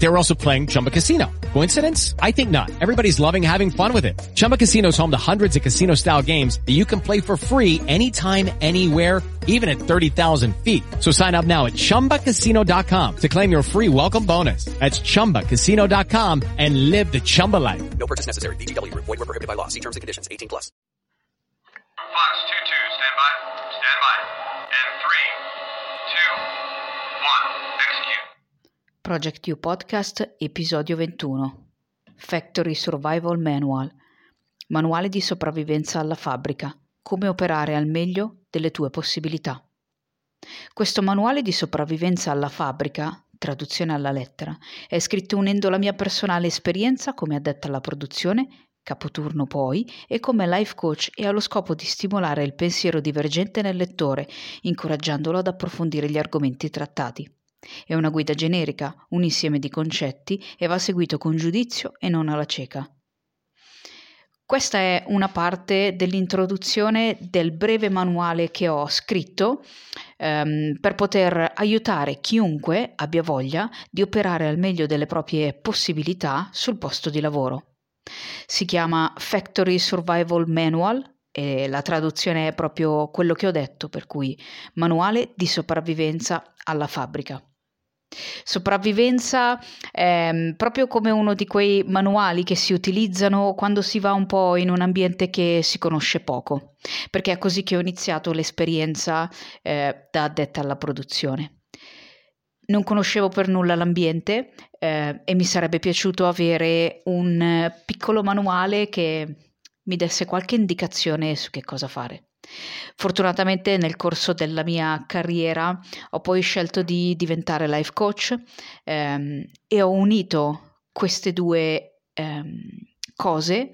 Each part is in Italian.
They were also playing Chumba Casino. Coincidence? I think not. Everybody's loving having fun with it. Chumba Casino is home to hundreds of casino-style games that you can play for free anytime, anywhere, even at 30,000 feet. So sign up now at ChumbaCasino.com to claim your free welcome bonus. That's ChumbaCasino.com and live the Chumba life. No purchase necessary. VGW Group. Void were prohibited by law. See terms and conditions. 18 plus. Fox 2-2, stand by. Stand by. And 3, 2, 1, execute. Project U Podcast, episodio 21. Factory Survival Manual. Manuale di sopravvivenza alla fabbrica. Come operare al meglio delle tue possibilità. Questo manuale di sopravvivenza alla fabbrica, traduzione alla lettera, è scritto unendo la mia personale esperienza come addetta alla produzione, capoturno poi, e come life coach e ha lo scopo di stimolare il pensiero divergente nel lettore, incoraggiandolo ad approfondire gli argomenti trattati. È una guida generica, un insieme di concetti e va seguito con giudizio e non alla cieca. Questa è una parte dell'introduzione del breve manuale che ho scritto ehm, per poter aiutare chiunque abbia voglia di operare al meglio delle proprie possibilità sul posto di lavoro. Si chiama Factory Survival Manual e la traduzione è proprio quello che ho detto, per cui manuale di sopravvivenza alla fabbrica. Sopravvivenza è proprio come uno di quei manuali che si utilizzano quando si va un po' in un ambiente che si conosce poco, perché è così che ho iniziato l'esperienza eh, da addetta alla produzione. Non conoscevo per nulla l'ambiente eh, e mi sarebbe piaciuto avere un piccolo manuale che mi desse qualche indicazione su che cosa fare. Fortunatamente nel corso della mia carriera ho poi scelto di diventare life coach ehm, e ho unito queste due ehm, cose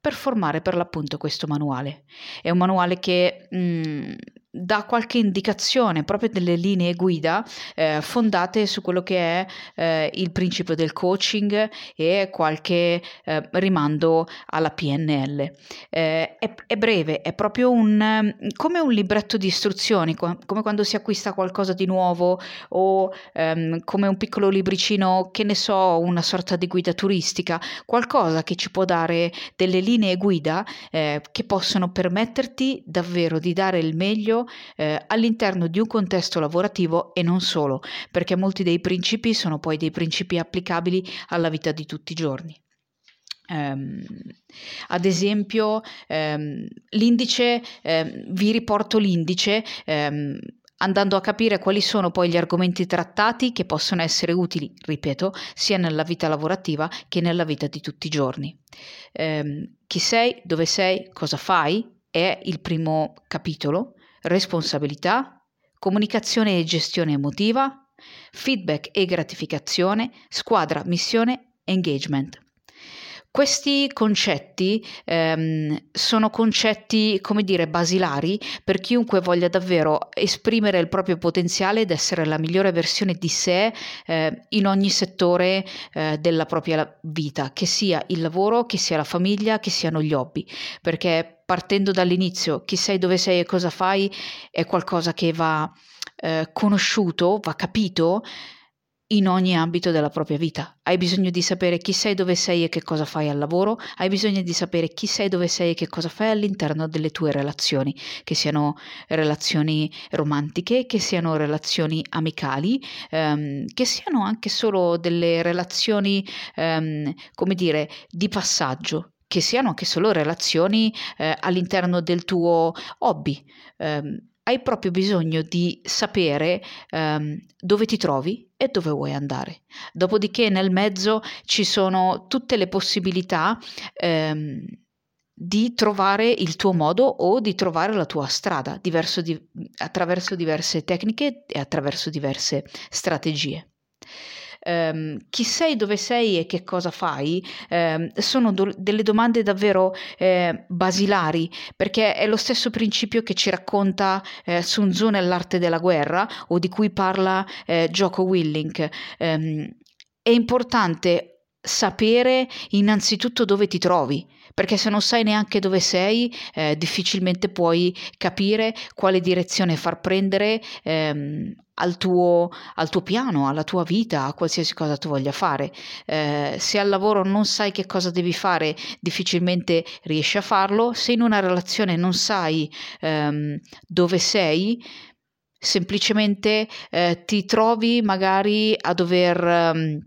per formare per l'appunto questo manuale. È un manuale che mh, mm, dà qualche indicazione, proprio delle linee guida eh, fondate su quello che è eh, il principio del coaching e qualche eh, rimando alla PNL. Eh, è, è, breve, è proprio un, come un libretto di istruzioni, come quando si acquista qualcosa di nuovo o ehm, come un piccolo libricino, che ne so, una sorta di guida turistica, qualcosa che ci può dare delle linee guida eh, che possono permetterti davvero di dare il meglio eh, all'interno di un contesto lavorativo e non solo, perché molti dei principi sono poi dei principi applicabili alla vita di tutti i giorni. Um, ad esempio, um, l'indice, um, vi riporto l'indice andando a capire quali sono poi gli argomenti trattati che possono essere utili, ripeto, sia nella vita lavorativa che nella vita di tutti i giorni. chi sei, dove sei, cosa fai è il primo capitolo responsabilità, comunicazione e gestione emotiva, feedback e gratificazione, squadra, missione, engagement. Questi concetti ehm, sono concetti, come dire, basilari per chiunque voglia davvero esprimere il proprio potenziale ed essere la migliore versione di sé eh, in ogni settore eh, della propria vita, che sia il lavoro, che sia la famiglia, che siano gli hobby, perché partendo dall'inizio, chi sei, dove sei e cosa fai è qualcosa che va eh, conosciuto, va capito in ogni ambito della propria vita. Hai bisogno di sapere chi sei, dove sei e che cosa fai al lavoro, hai bisogno di sapere chi sei, dove sei e che cosa fai all'interno delle tue relazioni, che siano relazioni romantiche, che siano relazioni amicali, ehm, che siano anche solo delle relazioni, ehm, come dire, di passaggio, che siano anche solo relazioni eh, all'interno del tuo hobby. Eh, hai proprio bisogno di sapere ehm, dove ti trovi e dove vuoi andare. Dopodiché nel mezzo ci sono tutte le possibilità ehm, di trovare il tuo modo o di trovare la tua strada di, attraverso diverse tecniche e attraverso diverse strategie ehm, chi sei, dove sei e che cosa fai, ehm, sono do- delle domande davvero eh, basilari, perché è lo stesso principio che ci racconta eh, Sun Tzu nell'arte della guerra o di cui parla eh, Jocko Willink. Ehm, è importante sapere innanzitutto dove ti trovi, perché se non sai neanche dove sei, eh, difficilmente puoi capire quale direzione far prendere ehm, al, tuo, al, tuo, piano, alla tua vita, a qualsiasi cosa tu voglia fare. Eh, se al lavoro non sai che cosa devi fare, difficilmente riesci a farlo. Se in una relazione non sai ehm, dove sei, semplicemente eh, ti trovi magari a dover ehm,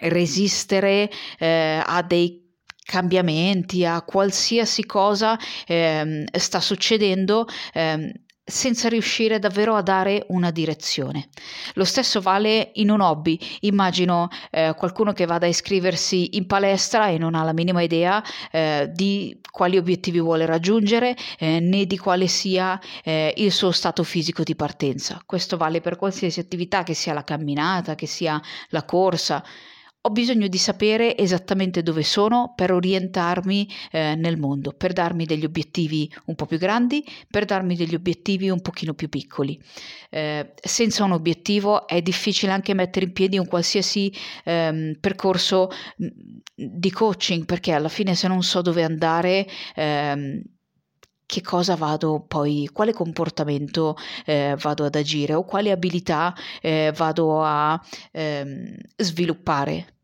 resistere eh, a dei cambiamenti, a qualsiasi cosa ehm, sta succedendo. Ehm, senza riuscire davvero a dare una direzione. Lo stesso vale in un hobby. Immagino eh, qualcuno che vada a iscriversi in palestra e non ha la minima idea eh, di quali obiettivi vuole raggiungere eh, né di quale sia eh, il suo stato fisico di partenza. Questo vale per qualsiasi attività, che sia la camminata, che sia la corsa. Ho bisogno di sapere esattamente dove sono per orientarmi eh, nel mondo, per darmi degli obiettivi un po' più grandi, per darmi degli obiettivi un pochino più piccoli. Eh, senza un obiettivo è difficile anche mettere in piedi un qualsiasi ehm, percorso mm, di coaching, perché alla fine se non so dove andare... Ehm, che cosa vado poi, quale comportamento eh, vado ad agire o quali abilità eh, vado a ehm, sviluppare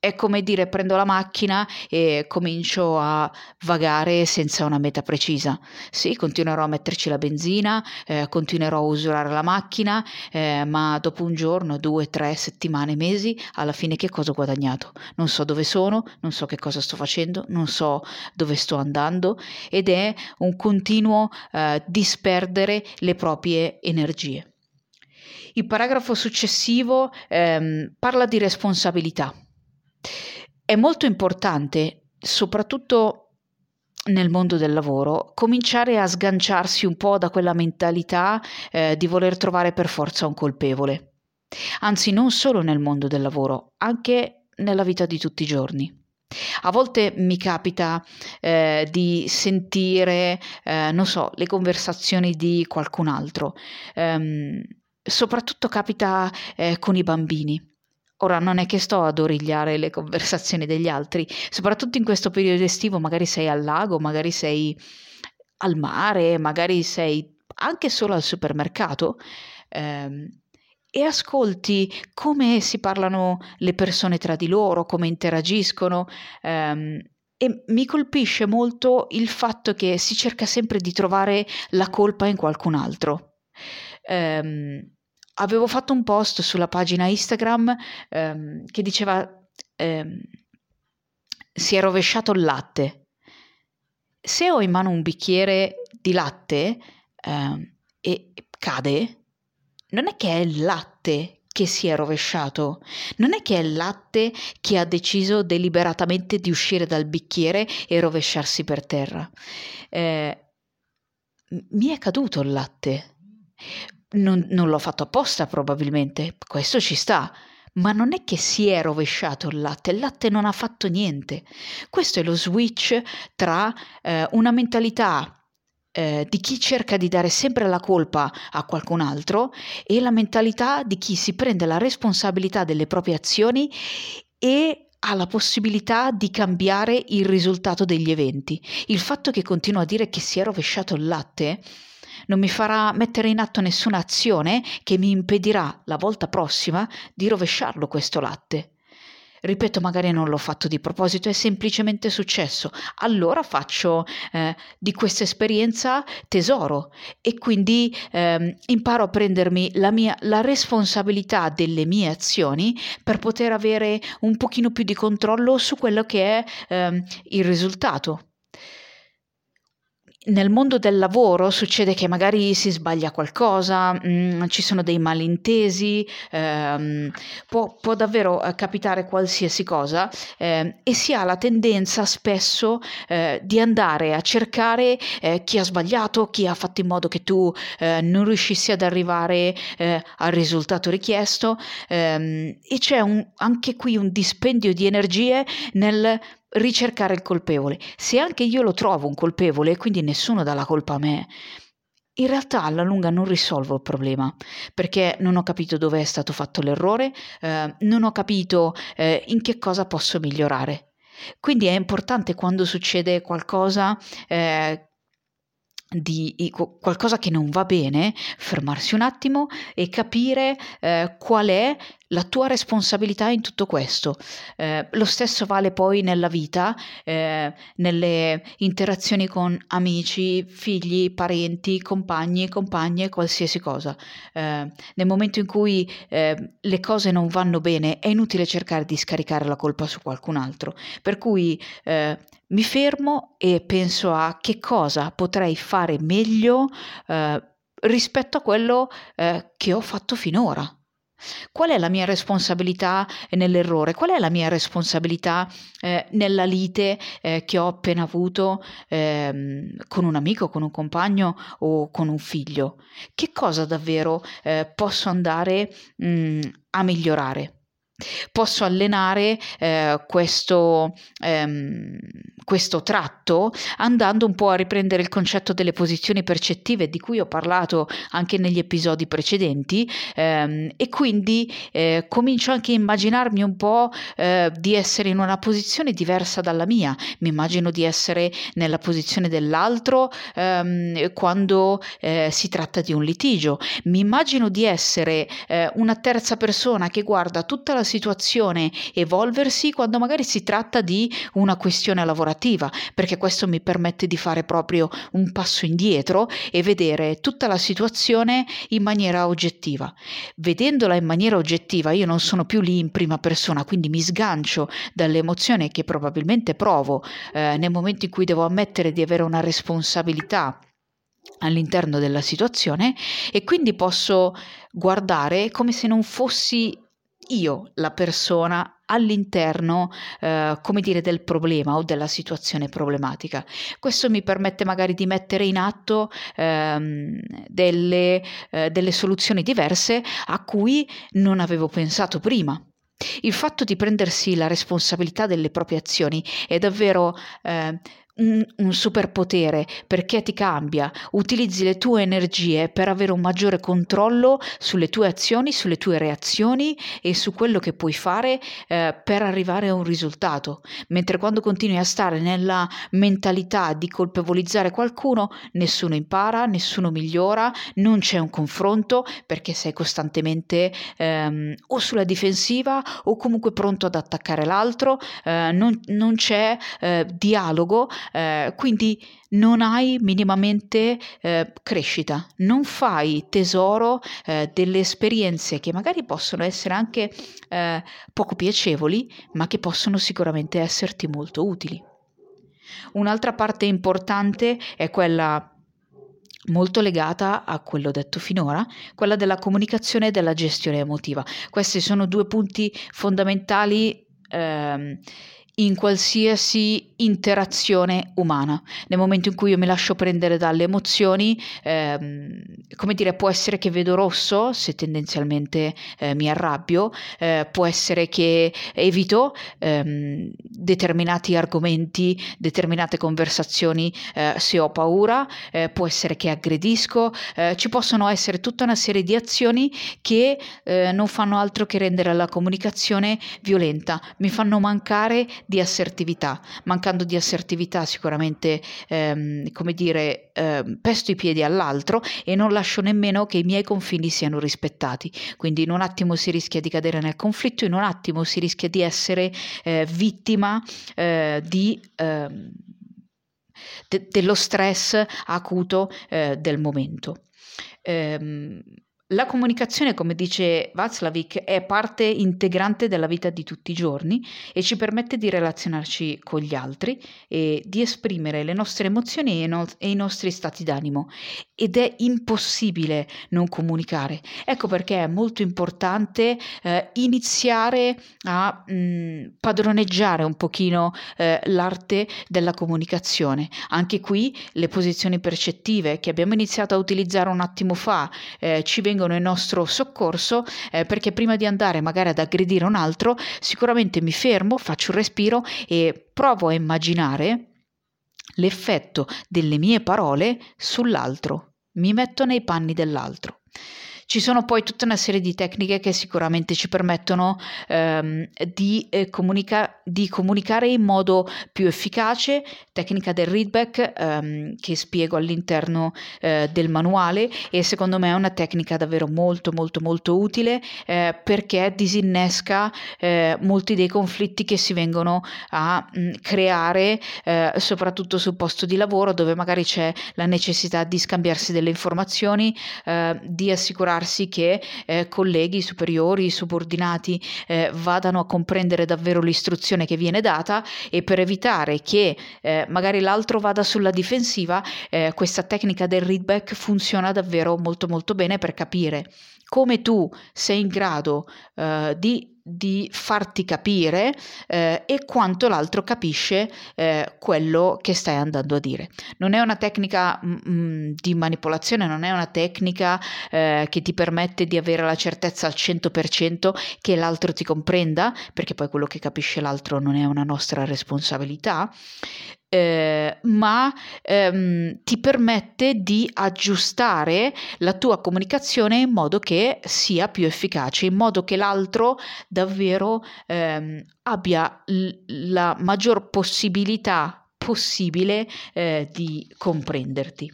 è come dire prendo la macchina e comincio a vagare senza una meta precisa. Sì, continuerò a metterci la benzina, eh, continuerò a usurare la macchina, eh, ma dopo un giorno, due, tre settimane, mesi, alla fine che cosa ho guadagnato? Non so dove sono, non so che cosa sto facendo, non so dove sto andando ed è un continuo eh, disperdere le proprie energie. Il paragrafo successivo ehm, parla di responsabilità. È molto importante, soprattutto nel mondo del lavoro, cominciare a sganciarsi un po' da quella mentalità eh, di voler trovare per forza un colpevole. Anzi, non solo nel mondo del lavoro, anche nella vita di tutti i giorni. A volte mi capita eh, di sentire, eh, non so, le conversazioni di qualcun altro. Um, soprattutto capita eh, con i bambini. Ora non è che sto ad origliare le conversazioni degli altri, soprattutto in questo periodo estivo, magari sei al lago, magari sei al mare, magari sei anche solo al supermercato ehm, e ascolti come si parlano le persone tra di loro, come interagiscono. Ehm, e mi colpisce molto il fatto che si cerca sempre di trovare la colpa in qualcun altro. Um, avevo fatto un post sulla pagina Instagram ehm, che diceva ehm, si è rovesciato il latte. Se ho in mano un bicchiere di latte ehm, e cade, non è che è il latte che si è rovesciato, non è che è il latte che ha deciso deliberatamente di uscire dal bicchiere e rovesciarsi per terra. Eh, mi è caduto il latte non, non l'ho fatto apposta probabilmente, questo ci sta, ma non è che si è rovesciato il latte, il latte non ha fatto niente. Questo è lo switch tra eh, una mentalità eh, di chi cerca di dare sempre la colpa a qualcun altro e la mentalità di chi si prende la responsabilità delle proprie azioni e ha la possibilità di cambiare il risultato degli eventi. Il fatto che continuo a dire che si è rovesciato il latte non mi farà mettere in atto nessuna azione che mi impedirà la volta prossima di rovesciarlo questo latte. Ripeto, magari non l'ho fatto di proposito, è semplicemente successo. Allora faccio eh, di questa esperienza tesoro e quindi eh, imparo a prendermi la, mia, la responsabilità delle mie azioni per poter avere un pochino più di controllo su quello che è eh, il risultato nel mondo del lavoro succede che magari si sbaglia qualcosa, mh, mm, ci sono dei malintesi, ehm, può, può, davvero eh, capitare qualsiasi cosa eh, e si ha la tendenza spesso eh, di andare a cercare eh, chi ha sbagliato, chi ha fatto in modo che tu eh, non riuscissi ad arrivare eh, al risultato richiesto. Ehm, e c'è un, anche qui un dispendio di energie nel ricercare il colpevole. Se anche io lo trovo un colpevole e quindi nessuno dà la colpa a me, in realtà alla lunga non risolvo il problema perché non ho capito dove è stato fatto l'errore, eh, non ho capito eh, in che cosa posso migliorare. Quindi è importante quando succede qualcosa eh, di qualcosa che non va bene, fermarsi un attimo e capire eh, qual è la tua responsabilità in tutto questo. Eh, lo stesso vale poi nella vita, eh, nelle interazioni con amici, figli, parenti, compagni, compagne, qualsiasi cosa. Eh, nel momento in cui eh, le cose non vanno bene è inutile cercare di scaricare la colpa su qualcun altro. Per cui eh, mi fermo e penso a che cosa potrei fare meglio eh, rispetto a quello che ho fatto finora. Qual è la mia responsabilità nell'errore? Qual è la mia responsabilità eh, nella lite eh, che ho appena avuto eh, con un amico, con un compagno o con un figlio? Che cosa davvero eh, posso andare mh, mm, a migliorare? Posso allenare eh, questo, ehm, questo tratto andando un po' a riprendere il concetto delle posizioni percettive di cui ho parlato anche negli episodi precedenti ehm, e quindi eh, comincio anche a immaginarmi un po' eh, di essere in una posizione diversa dalla mia. Mi immagino di essere nella posizione dell'altro ehm, quando eh, si tratta di un litigio. Mi immagino di essere eh, una terza persona che guarda tutta la situazione evolversi quando magari si tratta di una questione lavorativa, perché questo mi permette di fare proprio un passo indietro e vedere tutta la situazione in maniera oggettiva. Vedendola in maniera oggettiva, io non sono più lì in prima persona, quindi mi sgancio dall'emozione che probabilmente provo eh, nel momento in cui devo ammettere di avere una responsabilità all'interno della situazione e quindi posso guardare come se non fossi io la persona all'interno, eh, come dire, del problema o della situazione problematica. Questo mi permette magari di mettere in atto ehm, delle, eh, delle soluzioni diverse a cui non avevo pensato prima. Il fatto di prendersi la responsabilità delle proprie azioni è davvero eh, un, superpotere perché ti cambia, utilizzi le tue energie per avere un maggiore controllo sulle tue azioni, sulle tue reazioni e su quello che puoi fare eh, per arrivare a un risultato. Mentre quando continui a stare nella mentalità di colpevolizzare qualcuno, nessuno impara, nessuno migliora, non c'è un confronto perché sei costantemente ehm, o sulla difensiva o comunque pronto ad attaccare l'altro, eh, non, non, c'è eh, dialogo eh, quindi non hai minimamente eh, crescita, non fai tesoro eh, delle esperienze che magari possono essere anche eh, poco piacevoli, ma che possono sicuramente esserti molto utili. Un'altra parte importante è quella molto legata a quello detto finora, quella della comunicazione e della gestione emotiva. Questi sono due punti fondamentali ehm, in qualsiasi interazione umana. Nel momento in cui io mi lascio prendere dalle emozioni, ehm, come dire, può essere che vedo rosso se tendenzialmente eh, mi arrabbio, eh, può essere che evito ehm, determinati argomenti, determinate conversazioni eh, se ho paura, eh, può essere che aggredisco, eh, ci possono essere tutta una serie di azioni che eh, non fanno altro che rendere la comunicazione violenta, mi fanno mancare di assertività. Mancando di assertività sicuramente, ehm, come dire, ehm, pesto i piedi all'altro e non lascio nemmeno che i miei confini siano rispettati. Quindi in un attimo si rischia di cadere nel conflitto, in un attimo si rischia di essere eh, vittima eh, di... Ehm, de- dello stress acuto eh, del momento. Ehm, la comunicazione, come dice Václavic, è parte integrante della vita di tutti i giorni e ci permette di relazionarci con gli altri e di esprimere le nostre emozioni e, no- e i nostri stati d'animo. Ed è impossibile non comunicare. Ecco perché è molto importante eh, iniziare a mh, mm, padroneggiare un pochino eh, l'arte della comunicazione. Anche qui le posizioni percettive che abbiamo iniziato a utilizzare un attimo fa eh, ci vengono vengono in nostro soccorso eh, perché prima di andare magari ad aggredire un altro sicuramente mi fermo, faccio un respiro e provo a immaginare l'effetto delle mie parole sull'altro, mi metto nei panni dell'altro. Ci sono poi tutta una serie di tecniche che sicuramente ci permettono ehm, di, eh, comunica- di, comunicare in modo più efficace, tecnica del readback ehm, che spiego all'interno eh, del manuale e secondo me è una tecnica davvero molto molto molto utile eh, perché disinnesca eh, molti dei conflitti che si vengono a mh, creare eh, soprattutto sul posto di lavoro dove magari c'è la necessità di scambiarsi delle informazioni, eh, di assicurarsi che eh, colleghi superiori, subordinati eh, vadano a comprendere davvero l'istruzione che viene data e per evitare che eh, magari l'altro vada sulla difensiva, eh, questa tecnica del readback funziona davvero molto molto bene per capire come tu sei in grado uh, di, di, farti capire uh, e quanto l'altro capisce uh, quello che stai andando a dire. Non è una tecnica mm, mm di manipolazione, non è una tecnica che ti permette di avere la certezza al 100% che l'altro ti comprenda, perché poi quello che capisce l'altro non è una nostra responsabilità, eh, ma ehm, ti permette di aggiustare la tua comunicazione in modo che sia più efficace, in modo che l'altro davvero ehm, abbia l- la maggior possibilità possibile eh, di comprenderti.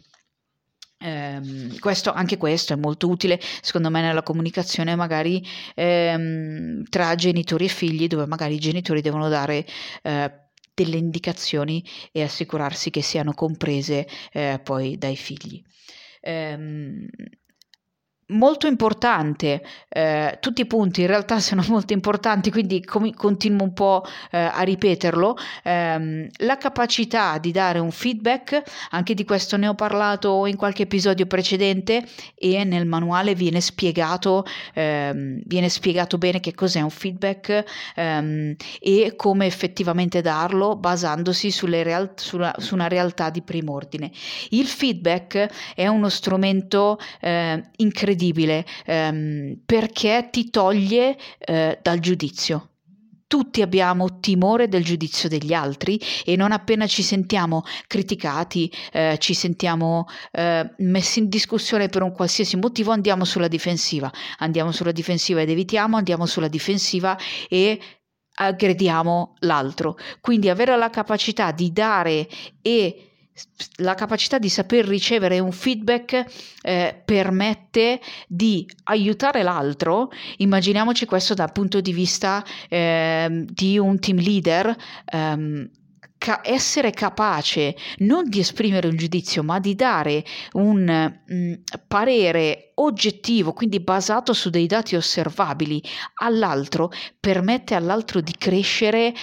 Um, questo, anche questo è molto utile secondo me nella comunicazione magari um, tra genitori e figli dove magari i genitori devono dare uh, delle indicazioni e assicurarsi che siano comprese eh, poi dai figli. Ehm, molto importante, eh, tutti i punti in realtà sono molto importanti, quindi com- continuo un po' eh, a ripeterlo, ehm, la capacità di dare un feedback, anche di questo ne ho parlato in qualche episodio precedente e nel manuale viene spiegato, ehm, viene spiegato bene che cos'è un feedback ehm, e come effettivamente darlo basandosi real- sulla, su una realtà di prim'ordine. Il feedback è uno strumento eh, incredibile incredibile ehm, perché ti toglie eh, dal giudizio. Tutti abbiamo timore del giudizio degli altri e non appena ci sentiamo criticati, eh, ci sentiamo eh, messi in discussione per un qualsiasi motivo, andiamo sulla difensiva. Andiamo sulla difensiva ed evitiamo, andiamo sulla difensiva e aggrediamo l'altro. Quindi avere la capacità di dare e la capacità di saper ricevere un feedback eh, permette di aiutare l'altro. Immaginiamoci questo dal punto di vista eh, di un team leader. Ehm, ca- essere capace non di esprimere un giudizio, ma di dare un mh, mm, parere oggettivo, quindi basato su dei dati osservabili all'altro, permette all'altro di crescere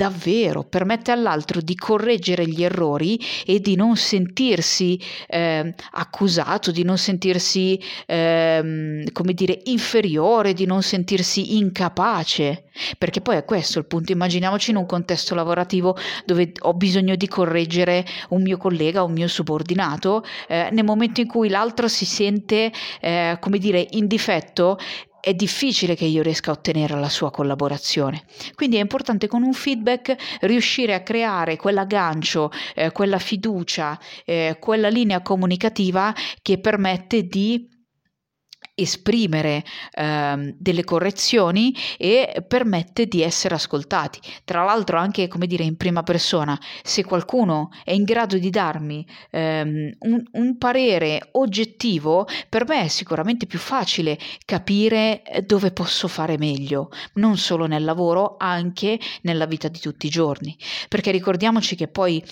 davvero permette all'altro di correggere gli errori e di non sentirsi eh, accusato, di non sentirsi, eh, come dire, inferiore, di non sentirsi incapace. Perché poi è questo il punto. Immaginiamoci in un contesto lavorativo dove ho bisogno di correggere un mio collega, un mio subordinato, eh, nel momento in cui l'altro si sente, eh, come dire, in difetto, è difficile che io riesca a ottenere la sua collaborazione. Quindi è importante con un feedback riuscire a creare quell'aggancio, eh, quella fiducia, eh, quella linea comunicativa che permette di esprimere ehm, delle correzioni e permette di essere ascoltati. Tra l'altro anche, come dire, in prima persona, se qualcuno è in grado di darmi ehm, un, un, parere oggettivo, per me è sicuramente più facile capire eh, dove posso fare meglio, non solo nel lavoro, anche nella vita di tutti i giorni. Perché ricordiamoci che poi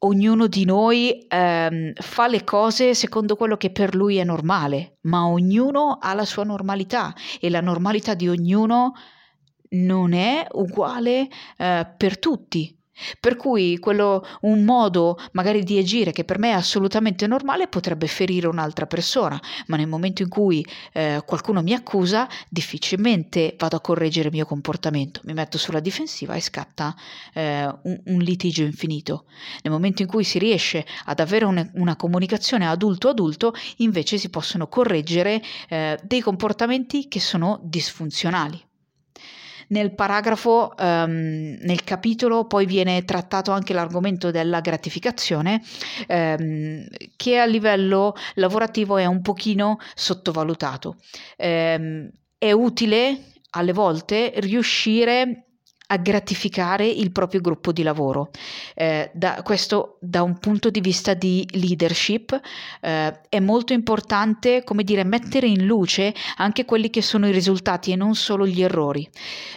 ognuno di noi ehm, fa le cose secondo quello che per lui è normale, ma ognuno ha la sua normalità e la normalità di ognuno non è uguale eh, per tutti. Per cui quello, un modo magari di agire che per me è assolutamente normale potrebbe ferire un'altra persona, ma nel momento in cui eh, qualcuno mi accusa difficilmente vado a correggere il mio comportamento, mi metto sulla difensiva e scatta eh, un, un, litigio infinito. Nel momento in cui si riesce ad avere un, una comunicazione adulto-adulto invece si possono correggere eh, dei comportamenti che sono disfunzionali. Nel paragrafo, um, nel capitolo, poi viene trattato anche l'argomento della gratificazione, um, che a livello lavorativo è un pochino sottovalutato. Um, è utile alle volte riuscire a gratificare il proprio gruppo di lavoro. Eh, da, questo da un punto di vista di leadership eh, è molto importante, come dire, mettere in luce anche quelli che sono i risultati e non solo gli errori.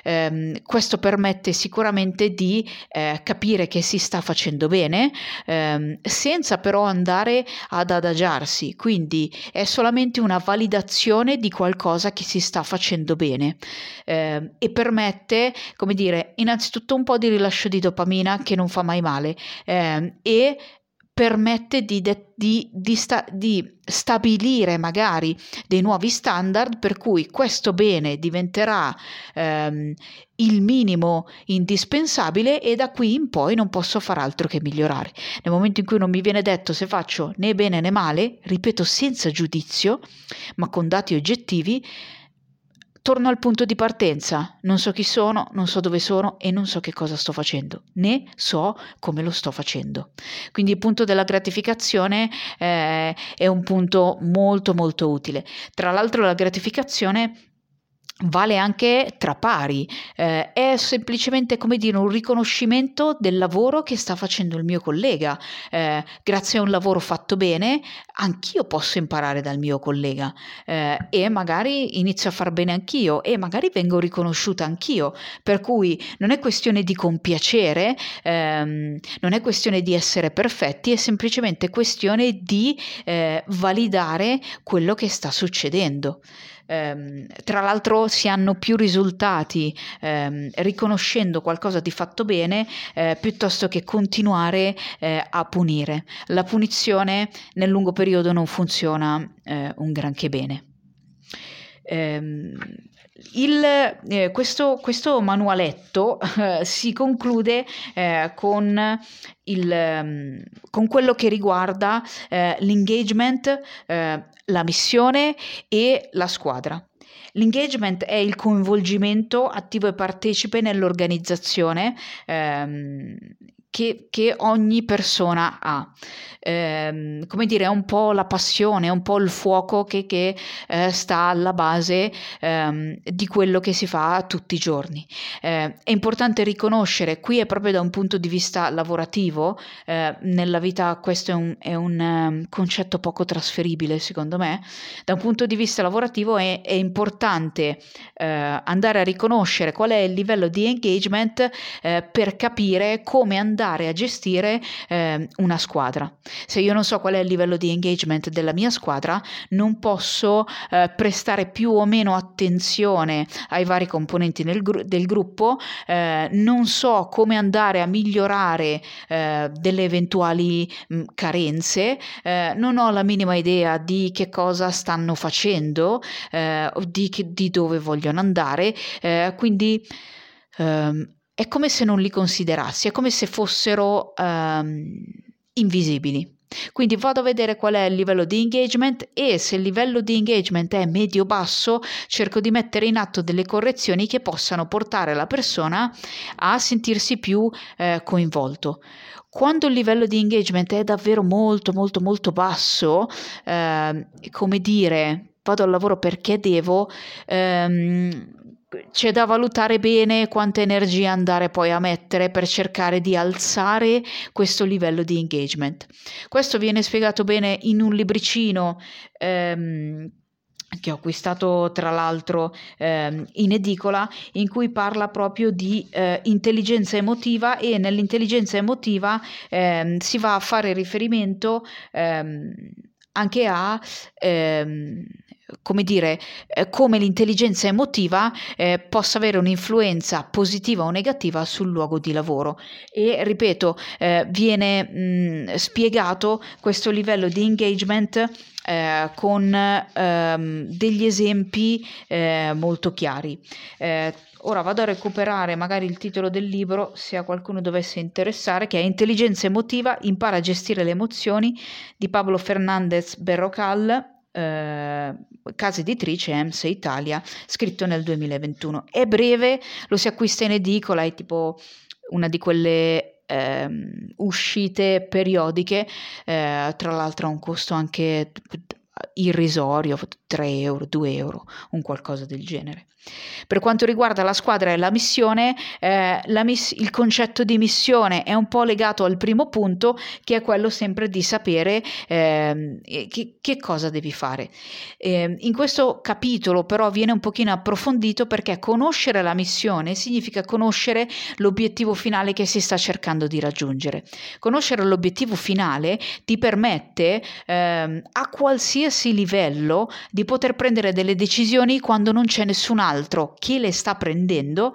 Eh, questo permette sicuramente di eh, capire che si sta facendo bene, ehm, senza però andare ad adagiarsi. Quindi è solamente una validazione di qualcosa che si sta facendo bene ehm, e permette, come dire, innanzitutto un po' di rilascio di dopamina che non fa mai male eh, e permette di, de- di, di, sta- di, stabilire magari dei nuovi standard per cui questo bene diventerà ehm, il minimo indispensabile e da qui in poi non posso far altro che migliorare. Nel momento in cui non mi viene detto se faccio né bene né male, ripeto senza giudizio, ma con dati oggettivi, torno al punto di partenza, non so chi sono, non so dove sono e non so che cosa sto facendo, né so come lo sto facendo. Quindi il punto della gratificazione eh, è un punto molto molto utile. Tra l'altro la gratificazione vale anche tra pari, eh, è semplicemente come dire un riconoscimento del lavoro che sta facendo il mio collega. Eh, grazie a un lavoro fatto bene, anch'io posso imparare dal mio collega eh, e magari inizio a far bene anch'io e magari vengo riconosciuta anch'io. Per cui non è questione di compiacere, ehm, non è questione di essere perfetti, è semplicemente questione di eh, validare quello che sta succedendo. Ehm, tra l'altro si hanno più risultati ehm, riconoscendo qualcosa di fatto bene eh, piuttosto che continuare eh, a punire. La punizione nel lungo periodo non funziona eh, un granché bene. Ehm, il, eh, questo, questo, manualetto eh, si conclude eh, con, il, ehm, con, quello che riguarda eh, l'engagement, eh, la missione e la squadra. L'engagement è il coinvolgimento attivo e partecipe nell'organizzazione ehm, che, che, ogni persona ha. Eh, come dire, è un po' la passione, è un po' il fuoco che, che eh, sta alla base ehm, di quello che si fa tutti i giorni. Eh, è importante riconoscere, qui è proprio da un punto di vista lavorativo, eh, nella vita questo è un, è un um, concetto poco trasferibile secondo me, da un punto di vista lavorativo è, è importante eh, andare a riconoscere qual è il livello di engagement eh, per capire come andare andare a gestire eh, una squadra. Se io non so qual è il livello di engagement della mia squadra, non posso eh, prestare più o meno attenzione ai vari componenti gru- del gruppo, eh, non so come andare a migliorare eh, delle eventuali mh, carenze, eh, non ho la minima idea di che cosa stanno facendo, eh, di, che, di, dove vogliono andare, quindi Um, è come se non li considerassi, è come se fossero um, invisibili. Quindi vado a vedere qual è il livello di engagement e se il livello di engagement è medio-basso, cerco di mettere in atto delle correzioni che possano portare la persona a sentirsi più eh, coinvolto. Quando il livello di engagement è davvero molto molto molto basso, eh, come dire, vado al lavoro perché devo, ehm, c'è da valutare bene quanta energia andare poi a mettere per cercare di alzare questo livello di engagement. Questo viene spiegato bene in un libricino ehm, che ho acquistato tra l'altro ehm, in edicola, in cui parla proprio di eh, intelligenza emotiva e nell'intelligenza emotiva ehm, si va a fare riferimento ehm, anche a ehm, come dire, eh, come l'intelligenza emotiva eh, possa avere un'influenza positiva o negativa sul luogo di lavoro. E ripeto, eh, viene mh, spiegato questo livello di engagement eh, con ehm, degli esempi eh, molto chiari. Eh, ora vado a recuperare magari il titolo del libro se a qualcuno dovesse interessare, che è Intelligenza emotiva, impara a gestire le emozioni di Pablo Fernandez Berrocal eh, casa editrice EMS Italia, scritto nel 2021. È breve, lo si acquista in edicola, è tipo una di quelle ehm, uscite periodiche, eh, tra l'altro ha un costo anche irrisorio, 3 euro, 2 euro, un qualcosa del genere. Per quanto riguarda la squadra e la missione, eh, la miss- il concetto di missione è un po' legato al primo punto, che è quello sempre di sapere eh, che, che, cosa devi fare. Eh, in questo capitolo però viene un pochino approfondito perché conoscere la missione significa conoscere l'obiettivo finale che si sta cercando di raggiungere. Conoscere l'obiettivo finale ti permette ehm, a qualsiasi livello di poter prendere delle decisioni quando non c'è nessun altro che le sta prendendo,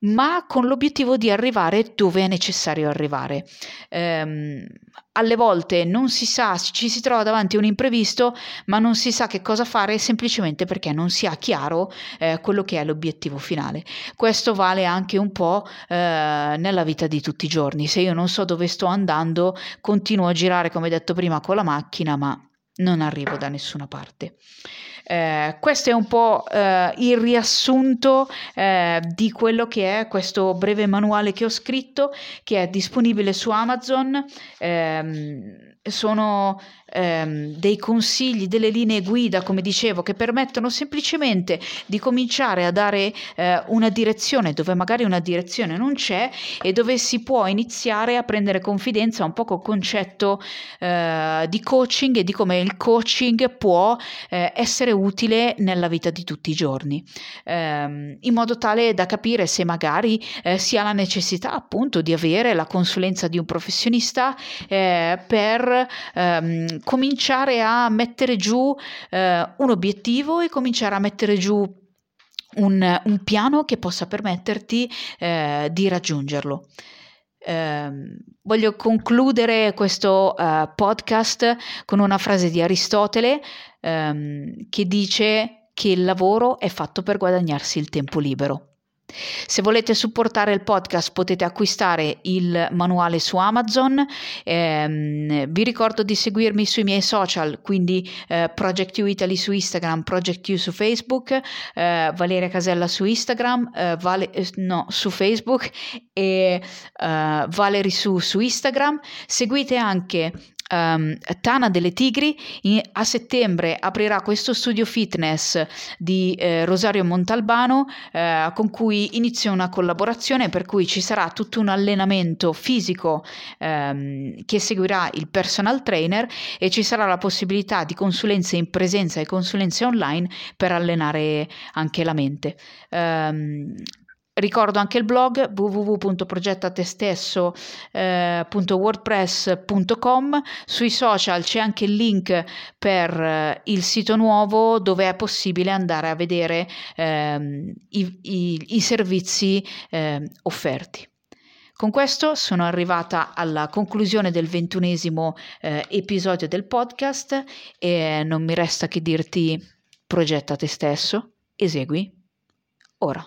ma con l'obiettivo di arrivare dove è necessario arrivare. Ehm, alle volte non si sa, ci si trova davanti a un imprevisto, ma non si sa che cosa fare semplicemente perché non si ha chiaro eh, quello che è l'obiettivo finale. Questo vale anche un po' eh, nella vita di tutti i giorni. Se io non so dove sto andando, continuo a girare, come detto prima, con la macchina, ma non arrivo da nessuna parte. Eh, questo è un po' eh, il riassunto eh, di quello che è questo breve manuale che ho scritto, che è disponibile su Amazon. Ehm, sono ehm, dei consigli, delle linee guida, come dicevo, che permettono semplicemente di cominciare a dare eh, una direzione dove magari una direzione non c'è e dove si può iniziare a prendere confidenza un po' col concetto eh, di coaching e di come il coaching può eh, essere utile nella vita di tutti i giorni, ehm, in modo tale da capire se magari eh, si ha la necessità appunto di avere la consulenza di un professionista eh, per ehm, cominciare a mettere giù eh, un obiettivo e cominciare a mettere giù un, un piano che possa permetterti eh, di raggiungerlo. Eh, voglio concludere questo uh, podcast con una frase di Aristotele ehm, che dice che il lavoro è fatto per guadagnarsi il tempo libero. Se volete supportare il podcast potete acquistare il manuale su Amazon, eh, vi ricordo di seguirmi sui miei social, quindi eh, Project U Italy su Instagram, Project U su Facebook, eh, Valeria Casella su Instagram, eh, vale, eh, no, su Facebook e eh, Valerie su, su Instagram. Seguite anche Um, Tana delle Tigri in, a settembre aprirà questo studio fitness di eh, Rosario Montalbano eh, con cui inizio una collaborazione per cui ci sarà tutto un allenamento fisico ehm, che seguirà il personal trainer e ci sarà la possibilità di consulenze in presenza e consulenze online per allenare anche la mente. Um, Ricordo anche il blog www.progettaTeStesso.wordpress.com eh, sui social c'è anche il link per eh, il sito nuovo dove è possibile andare a vedere ehm, i, i, i, servizi eh, offerti. Con questo sono arrivata alla conclusione del ventunesimo eh, episodio del podcast e non mi resta che dirti progetta te stesso, esegui ora.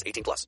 18 plus.